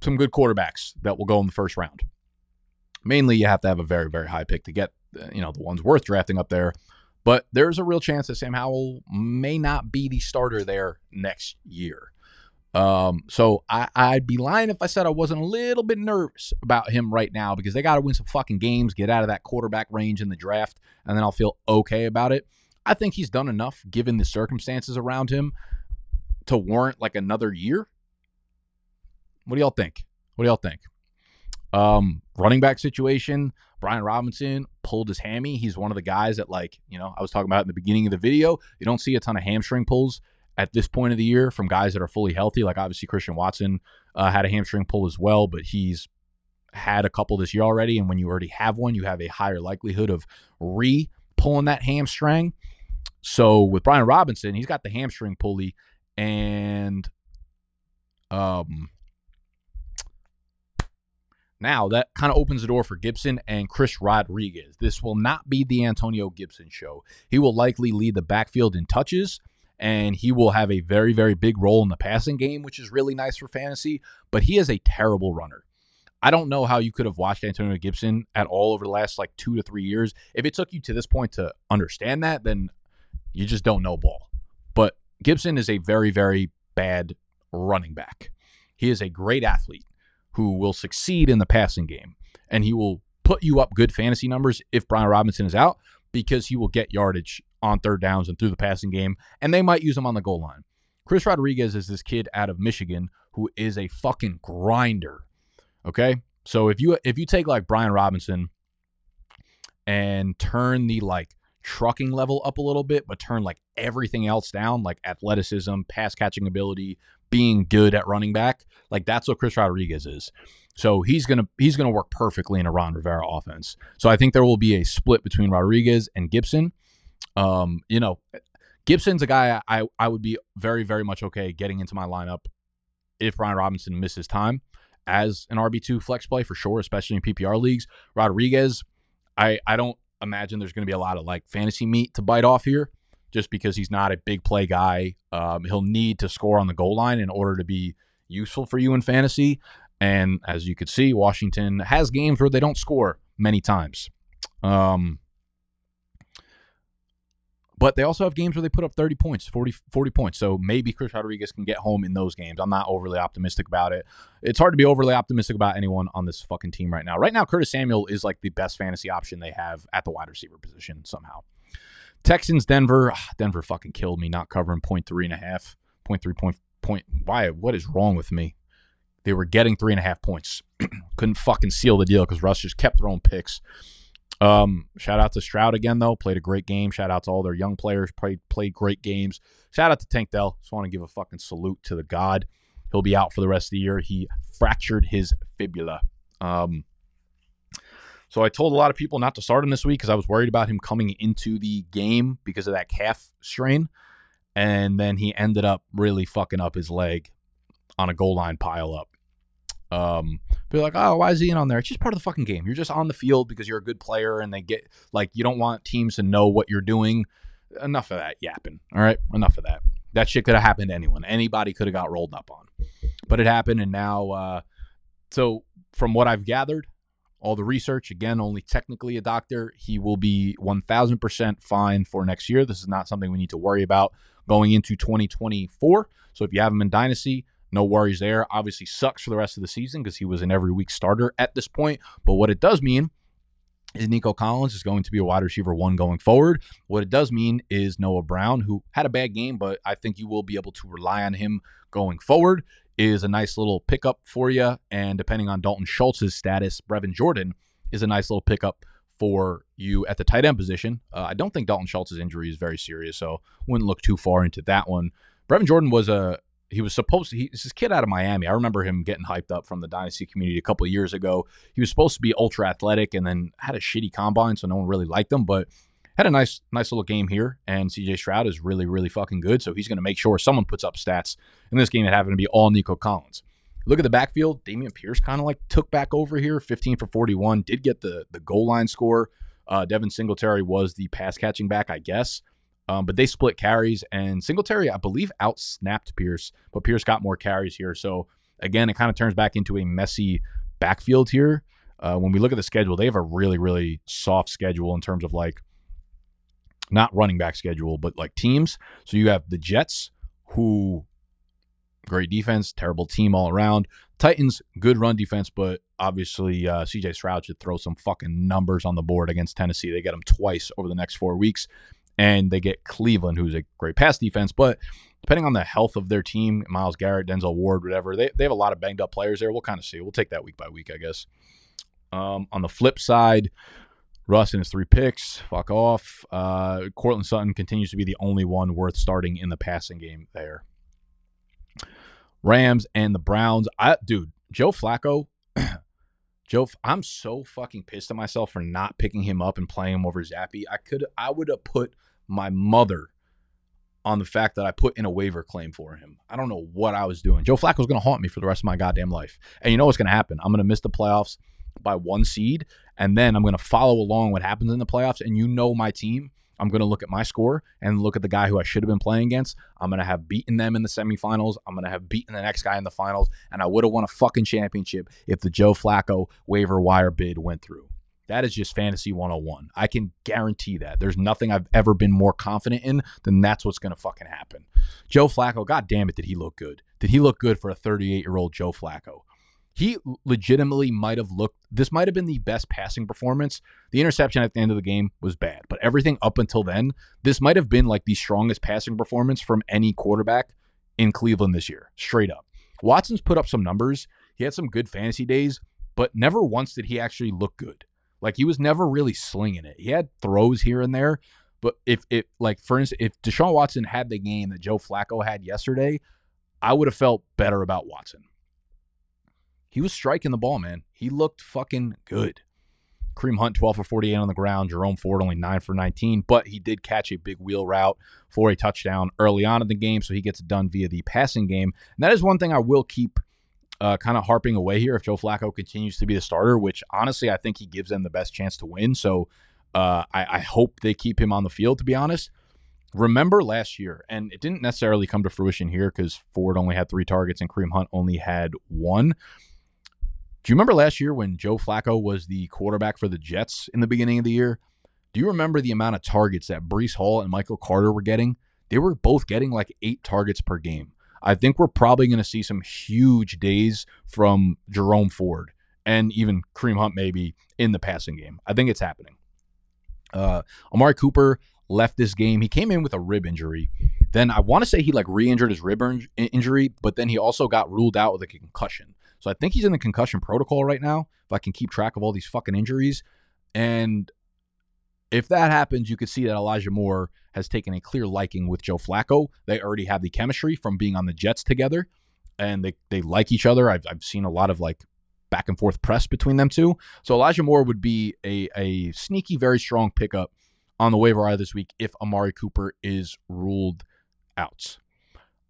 some good quarterbacks that will go in the first round. Mainly, you have to have a very, very high pick to get, uh, you know, the ones worth drafting up there. But there's a real chance that Sam Howell may not be the starter there next year. Um, so I, I'd be lying if I said I wasn't a little bit nervous about him right now because they got to win some fucking games, get out of that quarterback range in the draft, and then I'll feel okay about it. I think he's done enough given the circumstances around him to warrant like another year. What do y'all think? What do y'all think? Um, running back situation, Brian Robinson pulled his hammy. He's one of the guys that, like, you know, I was talking about in the beginning of the video. You don't see a ton of hamstring pulls at this point of the year from guys that are fully healthy. Like, obviously, Christian Watson uh, had a hamstring pull as well, but he's had a couple this year already. And when you already have one, you have a higher likelihood of re pulling that hamstring. So with Brian Robinson, he's got the hamstring pulley and um now that kind of opens the door for Gibson and Chris Rodriguez. This will not be the Antonio Gibson show. He will likely lead the backfield in touches and he will have a very very big role in the passing game, which is really nice for fantasy, but he is a terrible runner. I don't know how you could have watched Antonio Gibson at all over the last like 2 to 3 years. If it took you to this point to understand that, then you just don't know ball. But Gibson is a very, very bad running back. He is a great athlete who will succeed in the passing game, and he will put you up good fantasy numbers if Brian Robinson is out because he will get yardage on third downs and through the passing game, and they might use him on the goal line. Chris Rodriguez is this kid out of Michigan who is a fucking grinder. Okay? So if you if you take like Brian Robinson and turn the like trucking level up a little bit, but turn like everything else down, like athleticism, pass catching ability, being good at running back. Like that's what Chris Rodriguez is. So he's gonna he's gonna work perfectly in a Ron Rivera offense. So I think there will be a split between Rodriguez and Gibson. Um, you know, Gibson's a guy I I would be very very much okay getting into my lineup if Ryan Robinson misses time as an RB two flex play for sure, especially in PPR leagues. Rodriguez, I I don't imagine there's going to be a lot of like fantasy meat to bite off here just because he's not a big play guy. Um, he'll need to score on the goal line in order to be useful for you in fantasy. And as you could see, Washington has games where they don't score many times. Um, But they also have games where they put up 30 points, 40, 40 points. So maybe Chris Rodriguez can get home in those games. I'm not overly optimistic about it. It's hard to be overly optimistic about anyone on this fucking team right now. Right now, Curtis Samuel is like the best fantasy option they have at the wide receiver position somehow. Texans, Denver. Ah, Denver fucking killed me not covering point three and a half, point three, point, point. Why? What is wrong with me? They were getting three and a half points. Couldn't fucking seal the deal because Russ just kept throwing picks. Um, shout out to Stroud again though. Played a great game. Shout out to all their young players. Played played great games. Shout out to Tank Dell. Just want to give a fucking salute to the god. He'll be out for the rest of the year. He fractured his fibula. Um, so I told a lot of people not to start him this week because I was worried about him coming into the game because of that calf strain. And then he ended up really fucking up his leg on a goal line pile up. Um, be like, oh, why is he in on there? It's just part of the fucking game. You're just on the field because you're a good player, and they get like you don't want teams to know what you're doing. Enough of that yapping. All right, enough of that. That shit could have happened to anyone. Anybody could have got rolled up on, but it happened, and now. Uh, so from what I've gathered, all the research again, only technically a doctor. He will be 1000% fine for next year. This is not something we need to worry about going into 2024. So if you have him in Dynasty, no worries there. Obviously, sucks for the rest of the season because he was an every week starter at this point. But what it does mean is Nico Collins is going to be a wide receiver one going forward. What it does mean is Noah Brown, who had a bad game, but I think you will be able to rely on him going forward, is a nice little pickup for you. And depending on Dalton Schultz's status, Brevin Jordan is a nice little pickup for you at the tight end position. Uh, I don't think Dalton Schultz's injury is very serious, so wouldn't look too far into that one. Brevin Jordan was a he was supposed to he's this kid out of Miami. I remember him getting hyped up from the dynasty community a couple years ago. He was supposed to be ultra athletic and then had a shitty combine, so no one really liked him, but had a nice nice little game here and CJ Stroud is really really fucking good, so he's going to make sure someone puts up stats in this game that happened to be all Nico Collins. Look at the backfield. Dameon Pierce kind of like took back over here, 15 for 41, did get the the goal line score. Uh, Devin Singletary was the pass catching back, I guess. Um, but they split carries, and Singletary, I believe, out snapped Pierce, but Pierce got more carries here. So again, it kind of turns back into a messy backfield here. Uh, when we look at the schedule, they have a really, really soft schedule in terms of like not running back schedule, but like teams. So you have the Jets, who great defense, terrible team all around. Titans, good run defense, but obviously uh, CJ Stroud should throw some fucking numbers on the board against Tennessee. They get them twice over the next four weeks and they get Cleveland, who's a great pass defense. But depending on the health of their team, Myles Garrett, Denzel Ward, whatever, they, they have a lot of banged up players there. We'll kind of see. We'll take that week by week, I guess. Um, on the flip side, Russ and his three picks, fuck off. Uh, Courtland Sutton continues to be the only one worth starting in the passing game there. Rams and the Browns. I, dude, Joe Flacco. Joe, I'm so fucking pissed at myself for not picking him up and playing him over Zappe. I could, I would have put my mother on the fact that I put in a waiver claim for him. I don't know what I was doing. Joe Flacco's going to haunt me for the rest of my goddamn life. And you know what's going to happen? I'm going to miss the playoffs by one seed, and then I'm going to follow along what happens in the playoffs. And you know my team. I'm going to look at my score and look at the guy who I should have been playing against. I'm going to have beaten them in the semifinals. I'm going to have beaten the next guy in the finals. And I would have won a fucking championship if the Joe Flacco waiver wire bid went through. That is just fantasy 101. I can guarantee that. There's nothing I've ever been more confident in than that's what's going to fucking happen. Joe Flacco, god damn it, did he look good? Did he look good for a 38 year old Joe Flacco? He legitimately might have looked, this might have been the best passing performance. The interception at the end of the game was bad, but everything up until then, this might have been like the strongest passing performance from any quarterback in Cleveland this year, straight up. Watson's put up some numbers. He had some good fantasy days, but never once did he actually look good. Like he was never really slinging it. He had throws here and there, but if it like for instance, if Deshaun Watson had the game that Joe Flacco had yesterday, I would have felt better about Watson. He was striking the ball, man. He looked fucking good. Kareem Hunt 12 for 48 on the ground. Jerome Ford only 9 for 19, but he did catch a big wheel route for a touchdown early on in the game, so he gets it done via the passing game. And that is one thing I will keep uh, kind of harping away here if Joe Flacco continues to be the starter, which honestly I think he gives them the best chance to win. So uh, I, I hope they keep him on the field, to be honest. Remember last year, and it didn't necessarily come to fruition here because Ford only had three targets and Kareem Hunt only had one. Do you remember last year when Joe Flacco was the quarterback for the Jets in the beginning of the year? Do you remember the amount of targets that Breece Hall and Michael Carter were getting? They were both getting like eight targets per game. I think we're probably going to see some huge days from Jerome Ford and even Kareem Hunt maybe in the passing game. I think it's happening. Uh, Amari Cooper left this game. He came in with a rib injury. Then I want to say he like re-injured his rib injury, but then he also got ruled out with a concussion. So I think he's in the concussion protocol right now. If I can keep track of all these fucking injuries, and if that happens, you could see that Elijah Moore has taken a clear liking with Joe Flacco. They already have the chemistry from being on the Jets together, and they they like each other. I've I've seen a lot of like back and forth press between them two. So Elijah Moore would be a a sneaky, very strong pickup on the waiver wire this week if Amari Cooper is ruled out.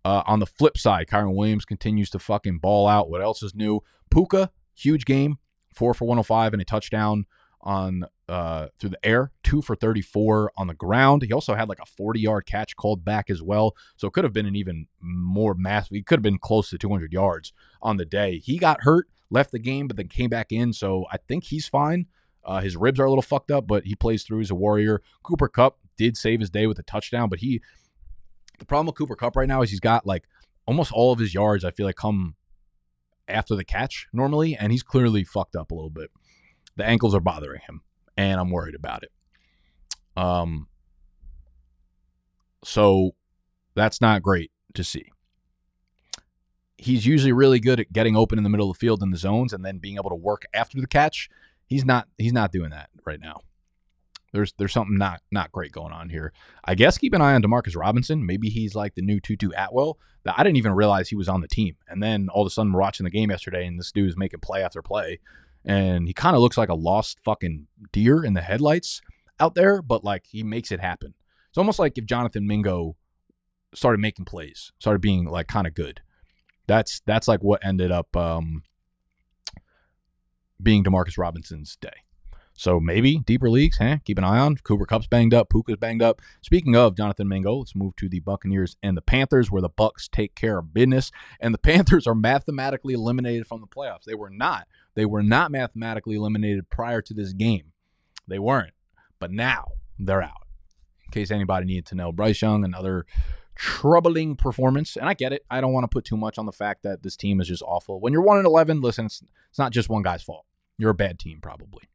Uh, on the flip side, Kyren Williams continues to fucking ball out. What else is new? Puka, huge game, four for 105 and a touchdown on uh, through the air, two for 34 on the ground. He also had like a 40 yard catch called back as well. So it could have been an even more massive. He could have been close to 200 yards on the day. He got hurt, left the game, but then came back in. So I think he's fine. Uh, his ribs are a little fucked up, but he plays through. He's a warrior. Cooper Kupp did save his day with a touchdown, but he the problem with Cooper Kupp right now is he's got like almost all of his yards. I feel like come after the catch normally, and he's clearly fucked up a little bit. The ankles are bothering him, and I'm worried about it. Um, so that's not great to see. He's usually really good at getting open in the middle of the field in the zones and then being able to work after the catch. He's not. He's not doing that right now. There's there's something not not great going on here. I guess keep an eye on Demarcus Robinson. Maybe he's like the new Tutu Atwell. That I didn't even realize he was on the team. And then all of a sudden we're watching the game yesterday and this dude is making play after play. And he kind of looks like a lost fucking deer in the headlights out there, but like he makes it happen. It's almost like if Jonathan Mingo started making plays, started being like kind of good. That's that's like what ended up um, being Demarcus Robinson's day. So maybe deeper leagues, huh? Keep an eye on. Cooper Kupp's banged up. Puka's banged up. Speaking of Jonathan Mingo, let's move to the Buccaneers and the Panthers, where the Bucks take care of business. And the Panthers are mathematically eliminated from the playoffs. They were not. They were not mathematically eliminated prior to this game. They weren't. But now they're out. In case anybody needed to know, Bryce Young, another troubling performance. And I get it. I don't want to put too much on the fact that this team is just awful. When you're 1 and 11, listen, it's, it's not just one guy's fault. You're a bad team, probably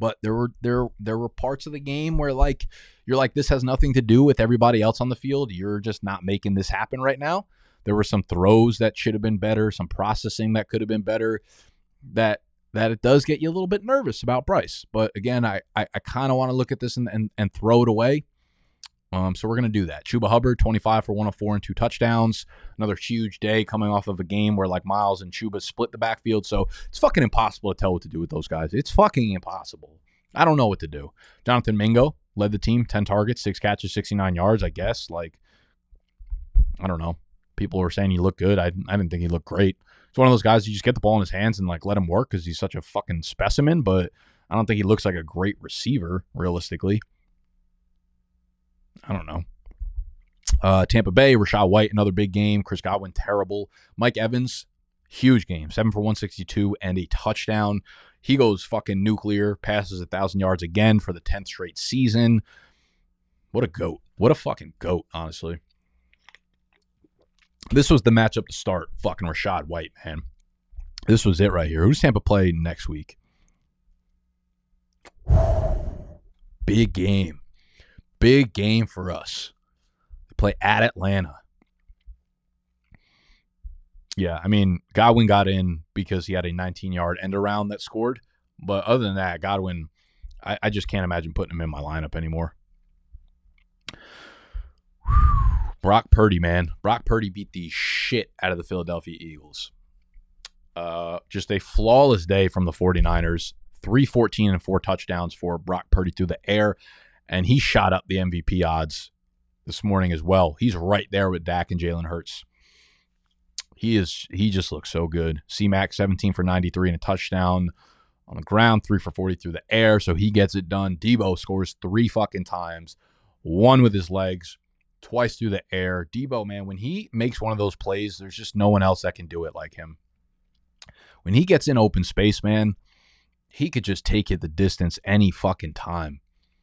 but there were there there were parts of the game where like you're like this has nothing to do with everybody else on the field. You're just not making this happen right now. There were some throws that should have been better, some processing that could have been better. That that it does get you a little bit nervous about Bryce. But again, I I, I kind of want to look at this and, and and throw it away. Um, so we're to do that. Chuba Hubbard, 25 for 104 and two touchdowns. Another huge day coming off of a game where like Miles and Chuba split the backfield. So it's fucking impossible to tell what to do with those guys. It's fucking impossible. I don't know what to do. Jonathan Mingo led the team, 10 targets, six catches, 69 yards, I guess. Like, I don't know. People were saying he looked good. I, I didn't think he looked great. It's one of those guys you just get the ball in his hands and like let him work because he's such a fucking specimen, but I don't think he looks like a great receiver, realistically. I don't know. Uh, Tampa Bay, Rachaad White, another big game. Chris Godwin, terrible. Mike Evans, huge game, seven for 162 and a touchdown. He goes fucking nuclear, passes a thousand yards again for the 10th straight season. What a goat. What a fucking goat, honestly. This was the matchup to start. Fucking Rachaad White, man. This was it right here. Who's Tampa play next week? Big game. Big game for us. They play at Atlanta. Yeah, I mean, Godwin got in because he had a 19 yard end around that scored. But other than that, Godwin, I, I just can't imagine putting him in my lineup anymore. Brock Purdy, man. Brock Purdy beat the shit out of the Philadelphia Eagles. Uh, just a flawless day from the 49ers. 314 and four touchdowns for Brock Purdy through the air and he shot up the MVP odds this morning as well. He's right there with Dak and Jalen Hurts. He is he just looks so good. C Mac 17 for 93 and a touchdown on the ground, three for 40 through the air. So he gets it done. Deebo scores three fucking times, one with his legs, twice through the air. Deebo, man, when he makes one of those plays, there's just no one else that can do it like him. When he gets in open space, man, he could just take it the distance any fucking time.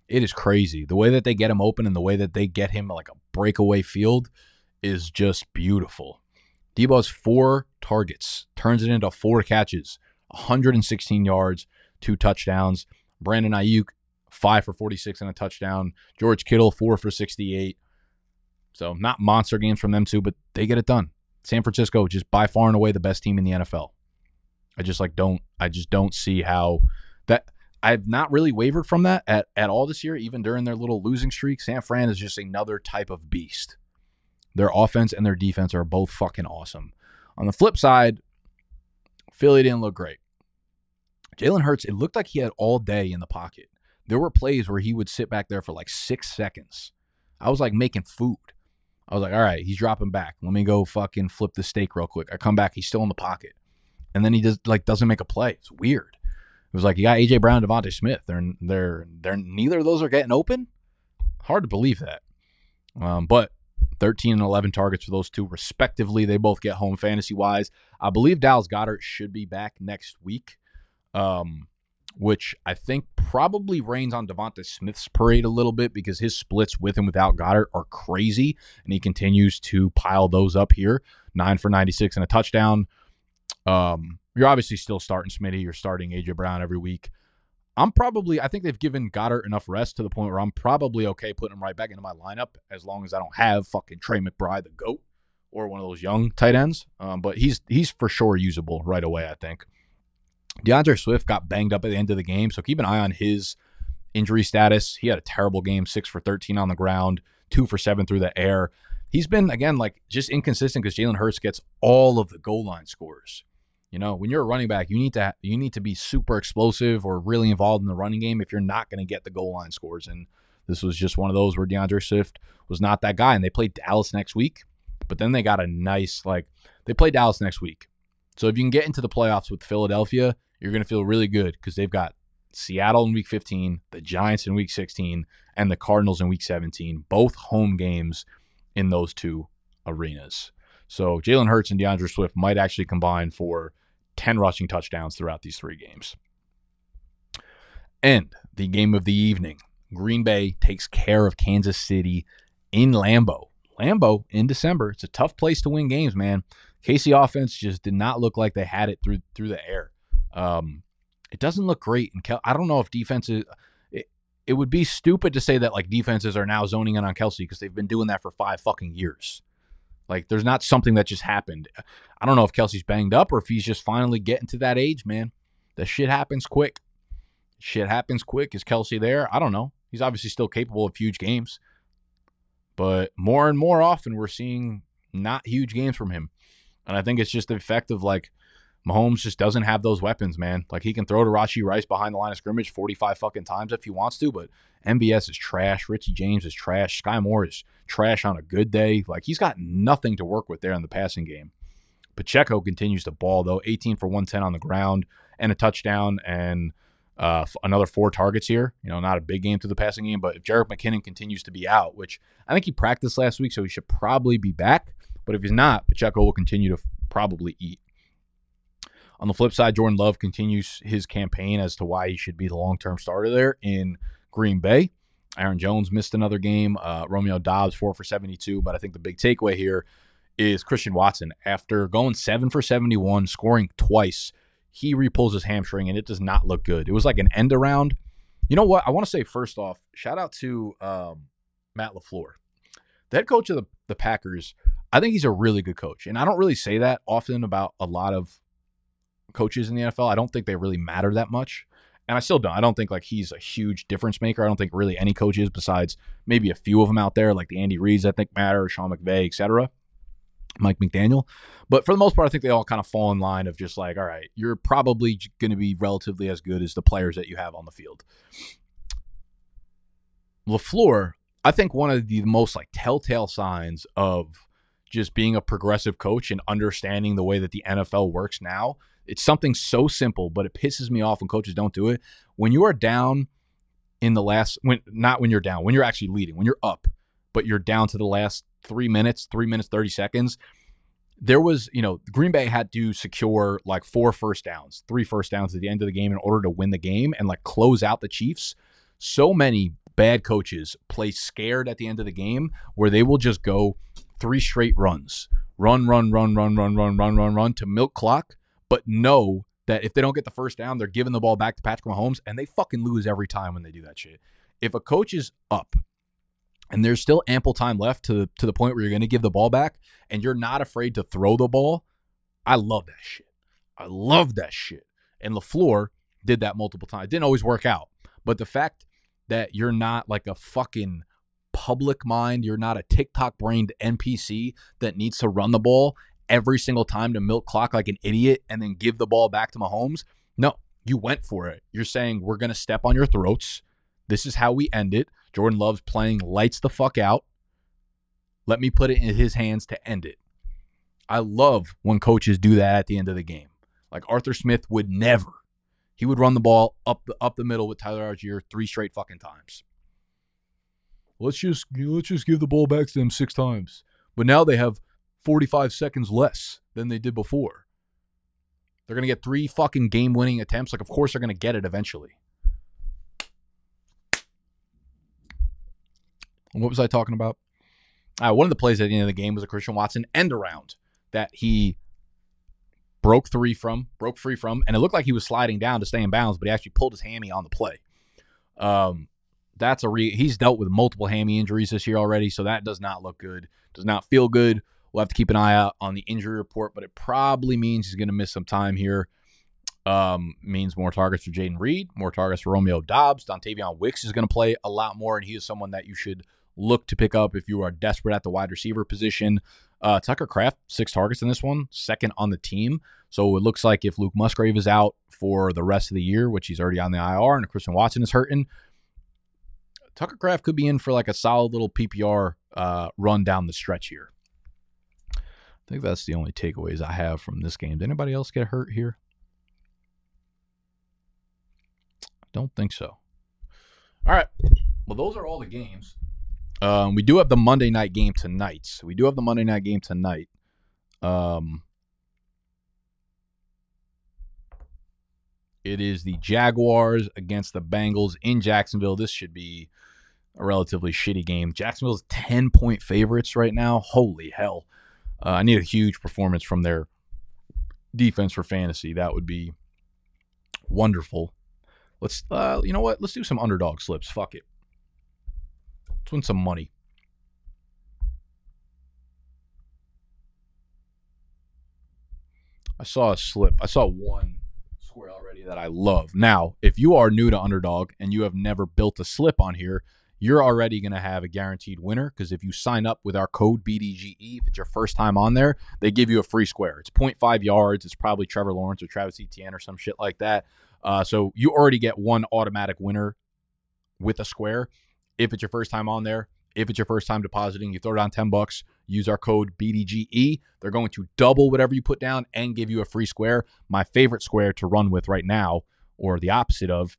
It is crazy. The way that they get him open and the way that they get him like a breakaway field is just beautiful. Deebo has four targets, turns it into four catches, 116 yards, two touchdowns. Brandon Aiyuk, five for 46 and a touchdown. George Kittle, four for 68. So not monster games from them too, but they get it done. San Francisco just by far and away the best team in the NFL. I just like don't I just don't see how that I've not really wavered from that at, at all this year, even during their little losing streak. San Fran is just another type of beast. Their offense and their defense are both fucking awesome. On the flip side, Philly didn't look great. Jalen Hurts, it looked like he had all day in the pocket. There were plays where he would sit back there for like six seconds. I was like making food. I was like, all right, he's dropping back. Let me go fucking flip the steak real quick. I come back, he's still in the pocket. And then he does like doesn't make a play. It's weird. It was like you got AJ Brown, DeVonta Smith. They're they're they're neither of those are getting open. Hard to believe that. Um, but 13 and 11 targets for those two respectively. They both get home fantasy wise. I believe Dallas Goedert should be back next week. Um, which I think probably rains on DeVonta Smith's parade a little bit because his splits with and without Goedert are crazy, and he continues to pile those up here. Nine for 96 and a touchdown. Um, you're obviously still starting Smitty. You're starting AJ Brown every week. I'm probably, I think they've given Goedert enough rest to the point where I'm probably okay putting him right back into my lineup as long as I don't have fucking Trey McBride, the GOAT, or one of those young tight ends. Um, but he's he's for sure usable right away, I think. D'Andre Swift got banged up at the end of the game, so keep an eye on his injury status. He had a terrible game, six for 13 on the ground, two for seven through the air. He's been, again, like just inconsistent because Jalen Hurts gets all of the goal line scores. You know, when you're a running back, you need to you need to be super explosive or really involved in the running game if you're not going to get the goal line scores. And this was just one of those where D'Andre Swift was not that guy. And they played Dallas next week, but then they got a nice like they play Dallas next week. So if you can get into the playoffs with Philadelphia, you're going to feel really good because they've got Seattle in week 15, the Giants in week 16, and the Cardinals in week 17, both home games in those two arenas. So Jalen Hurts and D'Andre Swift might actually combine for 10 rushing touchdowns throughout these three games. And the game of the evening Green Bay takes care of Kansas City in Lambeau. Lambeau in December. It's a tough place to win games, man. KC offense just did not look like they had it through through the air. Um, it doesn't look great. And Kel- I don't know if defenses. It, it would be stupid to say that like defenses are now zoning in on Kelce because they've been doing that for five fucking years. Like there's not something that just happened. I don't know if Kelce's banged up or if he's just finally getting to that age, man. That shit happens quick. Shit happens quick. Is Kelce there? I don't know. He's obviously still capable of huge games. But more and more often we're seeing not huge games from him. And I think it's just the effect of like Mahomes just doesn't have those weapons, man. Like he can throw to Rashee Rice behind the line of scrimmage 45 fucking times if he wants to, but MBS is trash. Richie James is trash. Sky Moore is trash on a good day. Like he's got nothing to work with there in the passing game. Pacheco continues to ball though, 18 for 110 on the ground and a touchdown and uh, another four targets here. You know, not a big game through the passing game, but if Jerick McKinnon continues to be out, which I think he practiced last week, so he should probably be back. But if he's not, Pacheco will continue to probably eat. On the flip side, Jordan Love continues his campaign as to why he should be the long term starter there in Green Bay. Aaron Jones missed another game. Uh, Romeo Doubs, four for 72. But I think the big takeaway here is Christian Watson. After going seven for 71, scoring twice, he repulls his hamstring and it does not look good. It was like an end around. You know what? I want to say first off, shout out to um, Matt LaFleur, the head coach of the, the Packers. I think he's a really good coach. And I don't really say that often about a lot of coaches in the NFL. I don't think they really matter that much. And I still don't. I don't think like he's a huge difference maker. I don't think really any coaches besides maybe a few of them out there, like the Andy Reids, I think matter, Sean McVay, etc. Mike McDaniel. But for the most part, I think they all kind of fall in line of just like, all right, you're probably going to be relatively as good as the players that you have on the field. LaFleur, I think one of the most like telltale signs of just being a progressive coach and understanding the way that the NFL works now it's something so simple, but it pisses me off when coaches don't do it. When you are down in the last when not when you're down, when you're actually leading, when you're up, but you're down to the last 3 minutes, 3 minutes 30 seconds, there was, you know, Green Bay had to secure like four first downs, three first downs at the end of the game in order to win the game and like close out the Chiefs. So many bad coaches play scared at the end of the game where they will just go three straight runs. Run, run, run, run, run, run, run, run, run to milk clock, but know that if they don't get the first down, they're giving the ball back to Patrick Mahomes and they fucking lose every time when they do that shit. If a coach is up and there's still ample time left to to the point where you're going to give the ball back and you're not afraid to throw the ball, I love that shit. I love that shit. And LaFleur did that multiple times. It didn't always work out, but the fact that you're not like a fucking public mind, you're not a TikTok brained NPC that needs to run the ball every single time to milk clock like an idiot and then give the ball back to Mahomes. No, you went for it. You're saying we're going to step on your throats. This is how we end it. Jordan Love's playing lights the fuck out. Let me put it in his hands to end it. I love when coaches do that at the end of the game. Like Arthur Smith would never. He would run the ball up the up the middle with Tyler Allgeier three straight fucking times. Let's just let's just give the ball back to them six times. But now they have 45 seconds less than they did before. They're gonna get three fucking game winning attempts. Like, of course they're gonna get it eventually. What was I talking about? Uh, one of the plays at the end of the game was a Christian Watson end around that he broke three from, broke free from, and it looked like he was sliding down to stay in bounds, but he actually pulled his hammy on the play. Um, that's a re. He's dealt with multiple hammy injuries this year already, so that does not look good. Does not feel good. We'll have to keep an eye out on the injury report, but it probably means he's going to miss some time here. Um, means more targets for Jayden Reed, more targets for Romeo Doubs. Dontayvion Wicks is going to play a lot more, and he is someone that you should look to pick up if you are desperate at the wide receiver position. Uh, Tucker Kraft, six targets in this one, second on the team. So it looks like if Luke Musgrave is out for the rest of the year, which he's already on the IR, and Christian Watson is hurting, Tucker Kraft could be in for like a solid little PPR uh, run down the stretch here. I think that's the only takeaways I have from this game. Did anybody else get hurt here? I don't think so. All right. Well, those are all the games. Um, we do have the Monday night game tonight. We do have the Monday night game tonight. Um, it is the Jaguars against the Bengals in Jacksonville. This should be a relatively shitty game. Jacksonville's 10 point favorites right now. Holy hell. Uh, I need a huge performance from their defense for fantasy. That would be wonderful. Let's, uh, you know what? Let's do some underdog slips. Fuck it. Let's win some money. I saw a slip. I saw one square already that I love. Now, if you are new to Underdog and you have never built a slip on here, you're already going to have a guaranteed winner because if you sign up with our code BDGE, if it's your first time on there, they give you a free square. It's 0.5 yards. It's probably Trevor Lawrence or Travis Etienne or some shit like that. Uh, so you already get one automatic winner with a square if it's your first time on there. If it's your first time depositing, you throw down 10 bucks, use our code BDGE. They're going to double whatever you put down and give you a free square. My favorite square to run with right now, or the opposite of,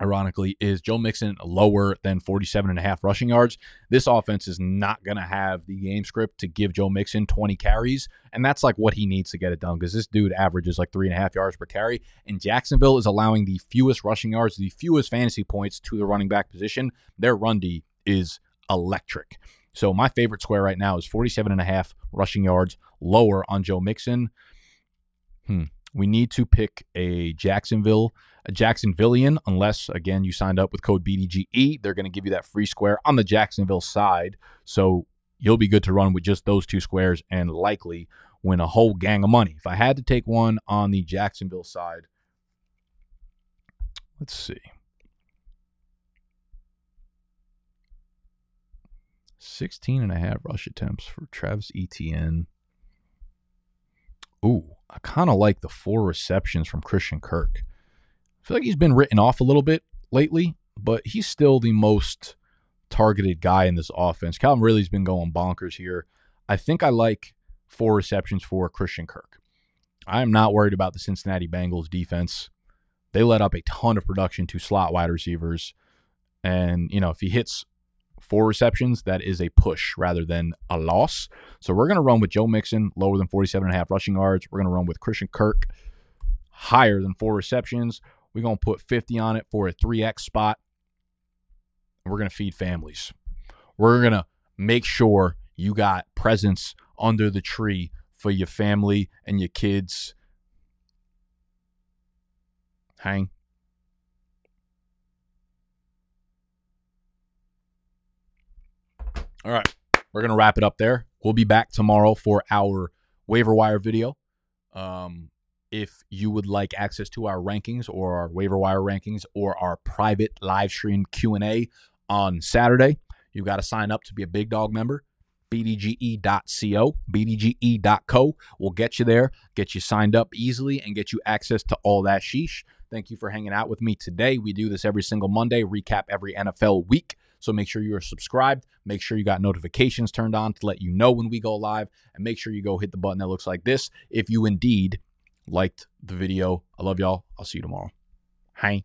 ironically, is Joe Mixon lower than 47 and a half rushing yards. This offense is not going to have the game script to give Joe Mixon 20 carries. And that's like what he needs to get it done because this dude averages like three and a half yards per carry. And Jacksonville is allowing the fewest rushing yards, the fewest fantasy points to the running back position. Their run D is electric. So my favorite square right now is 47 and a half rushing yards lower on Joe Mixon. Hmm. We need to pick a Jacksonville, a Jacksonvillian, unless again you signed up with code BDGE. They're going to give you that free square on the Jacksonville side. So you'll be good to run with just those two squares and likely win a whole gang of money. If I had to take one on the Jacksonville side, let's see. 16 and a half rush attempts for Travis Etienne. Ooh, I kind of like the four receptions from Christian Kirk. I feel like he's been written off a little bit lately, but he's still the most targeted guy in this offense. Calvin Ridley's been going bonkers here. I think I like four receptions for Christian Kirk. I am not worried about the Cincinnati Bengals defense. They let up a ton of production to slot wide receivers. And, you know, if he hits four receptions, that is a push rather than a loss. So we're going to run with Joe Mixon, lower than 47 and a half rushing yards. We're going to run with Christian Kirk, higher than four receptions. We're going to put 50 on it for a 3X spot. we're going to feed families. We're going to make sure you got presents under the tree for your family and your kids. Hang. All right. We're going to wrap it up there. We'll be back tomorrow for our waiver wire video. Um, if you would like access to our rankings or our waiver wire rankings or our private live stream Q&A on Saturday, you've got to sign up to be a big dog member. BDGE.co, BDGE.co will get you there, get you signed up easily, and get you access to all that sheesh. Thank you for hanging out with me today. We do this every single Monday, recap every NFL week. So make sure you are subscribed. Make sure you got notifications turned on to let you know when we go live. And make sure you go hit the button that looks like this if you indeed liked the video. I love y'all. I'll see you tomorrow. Hi.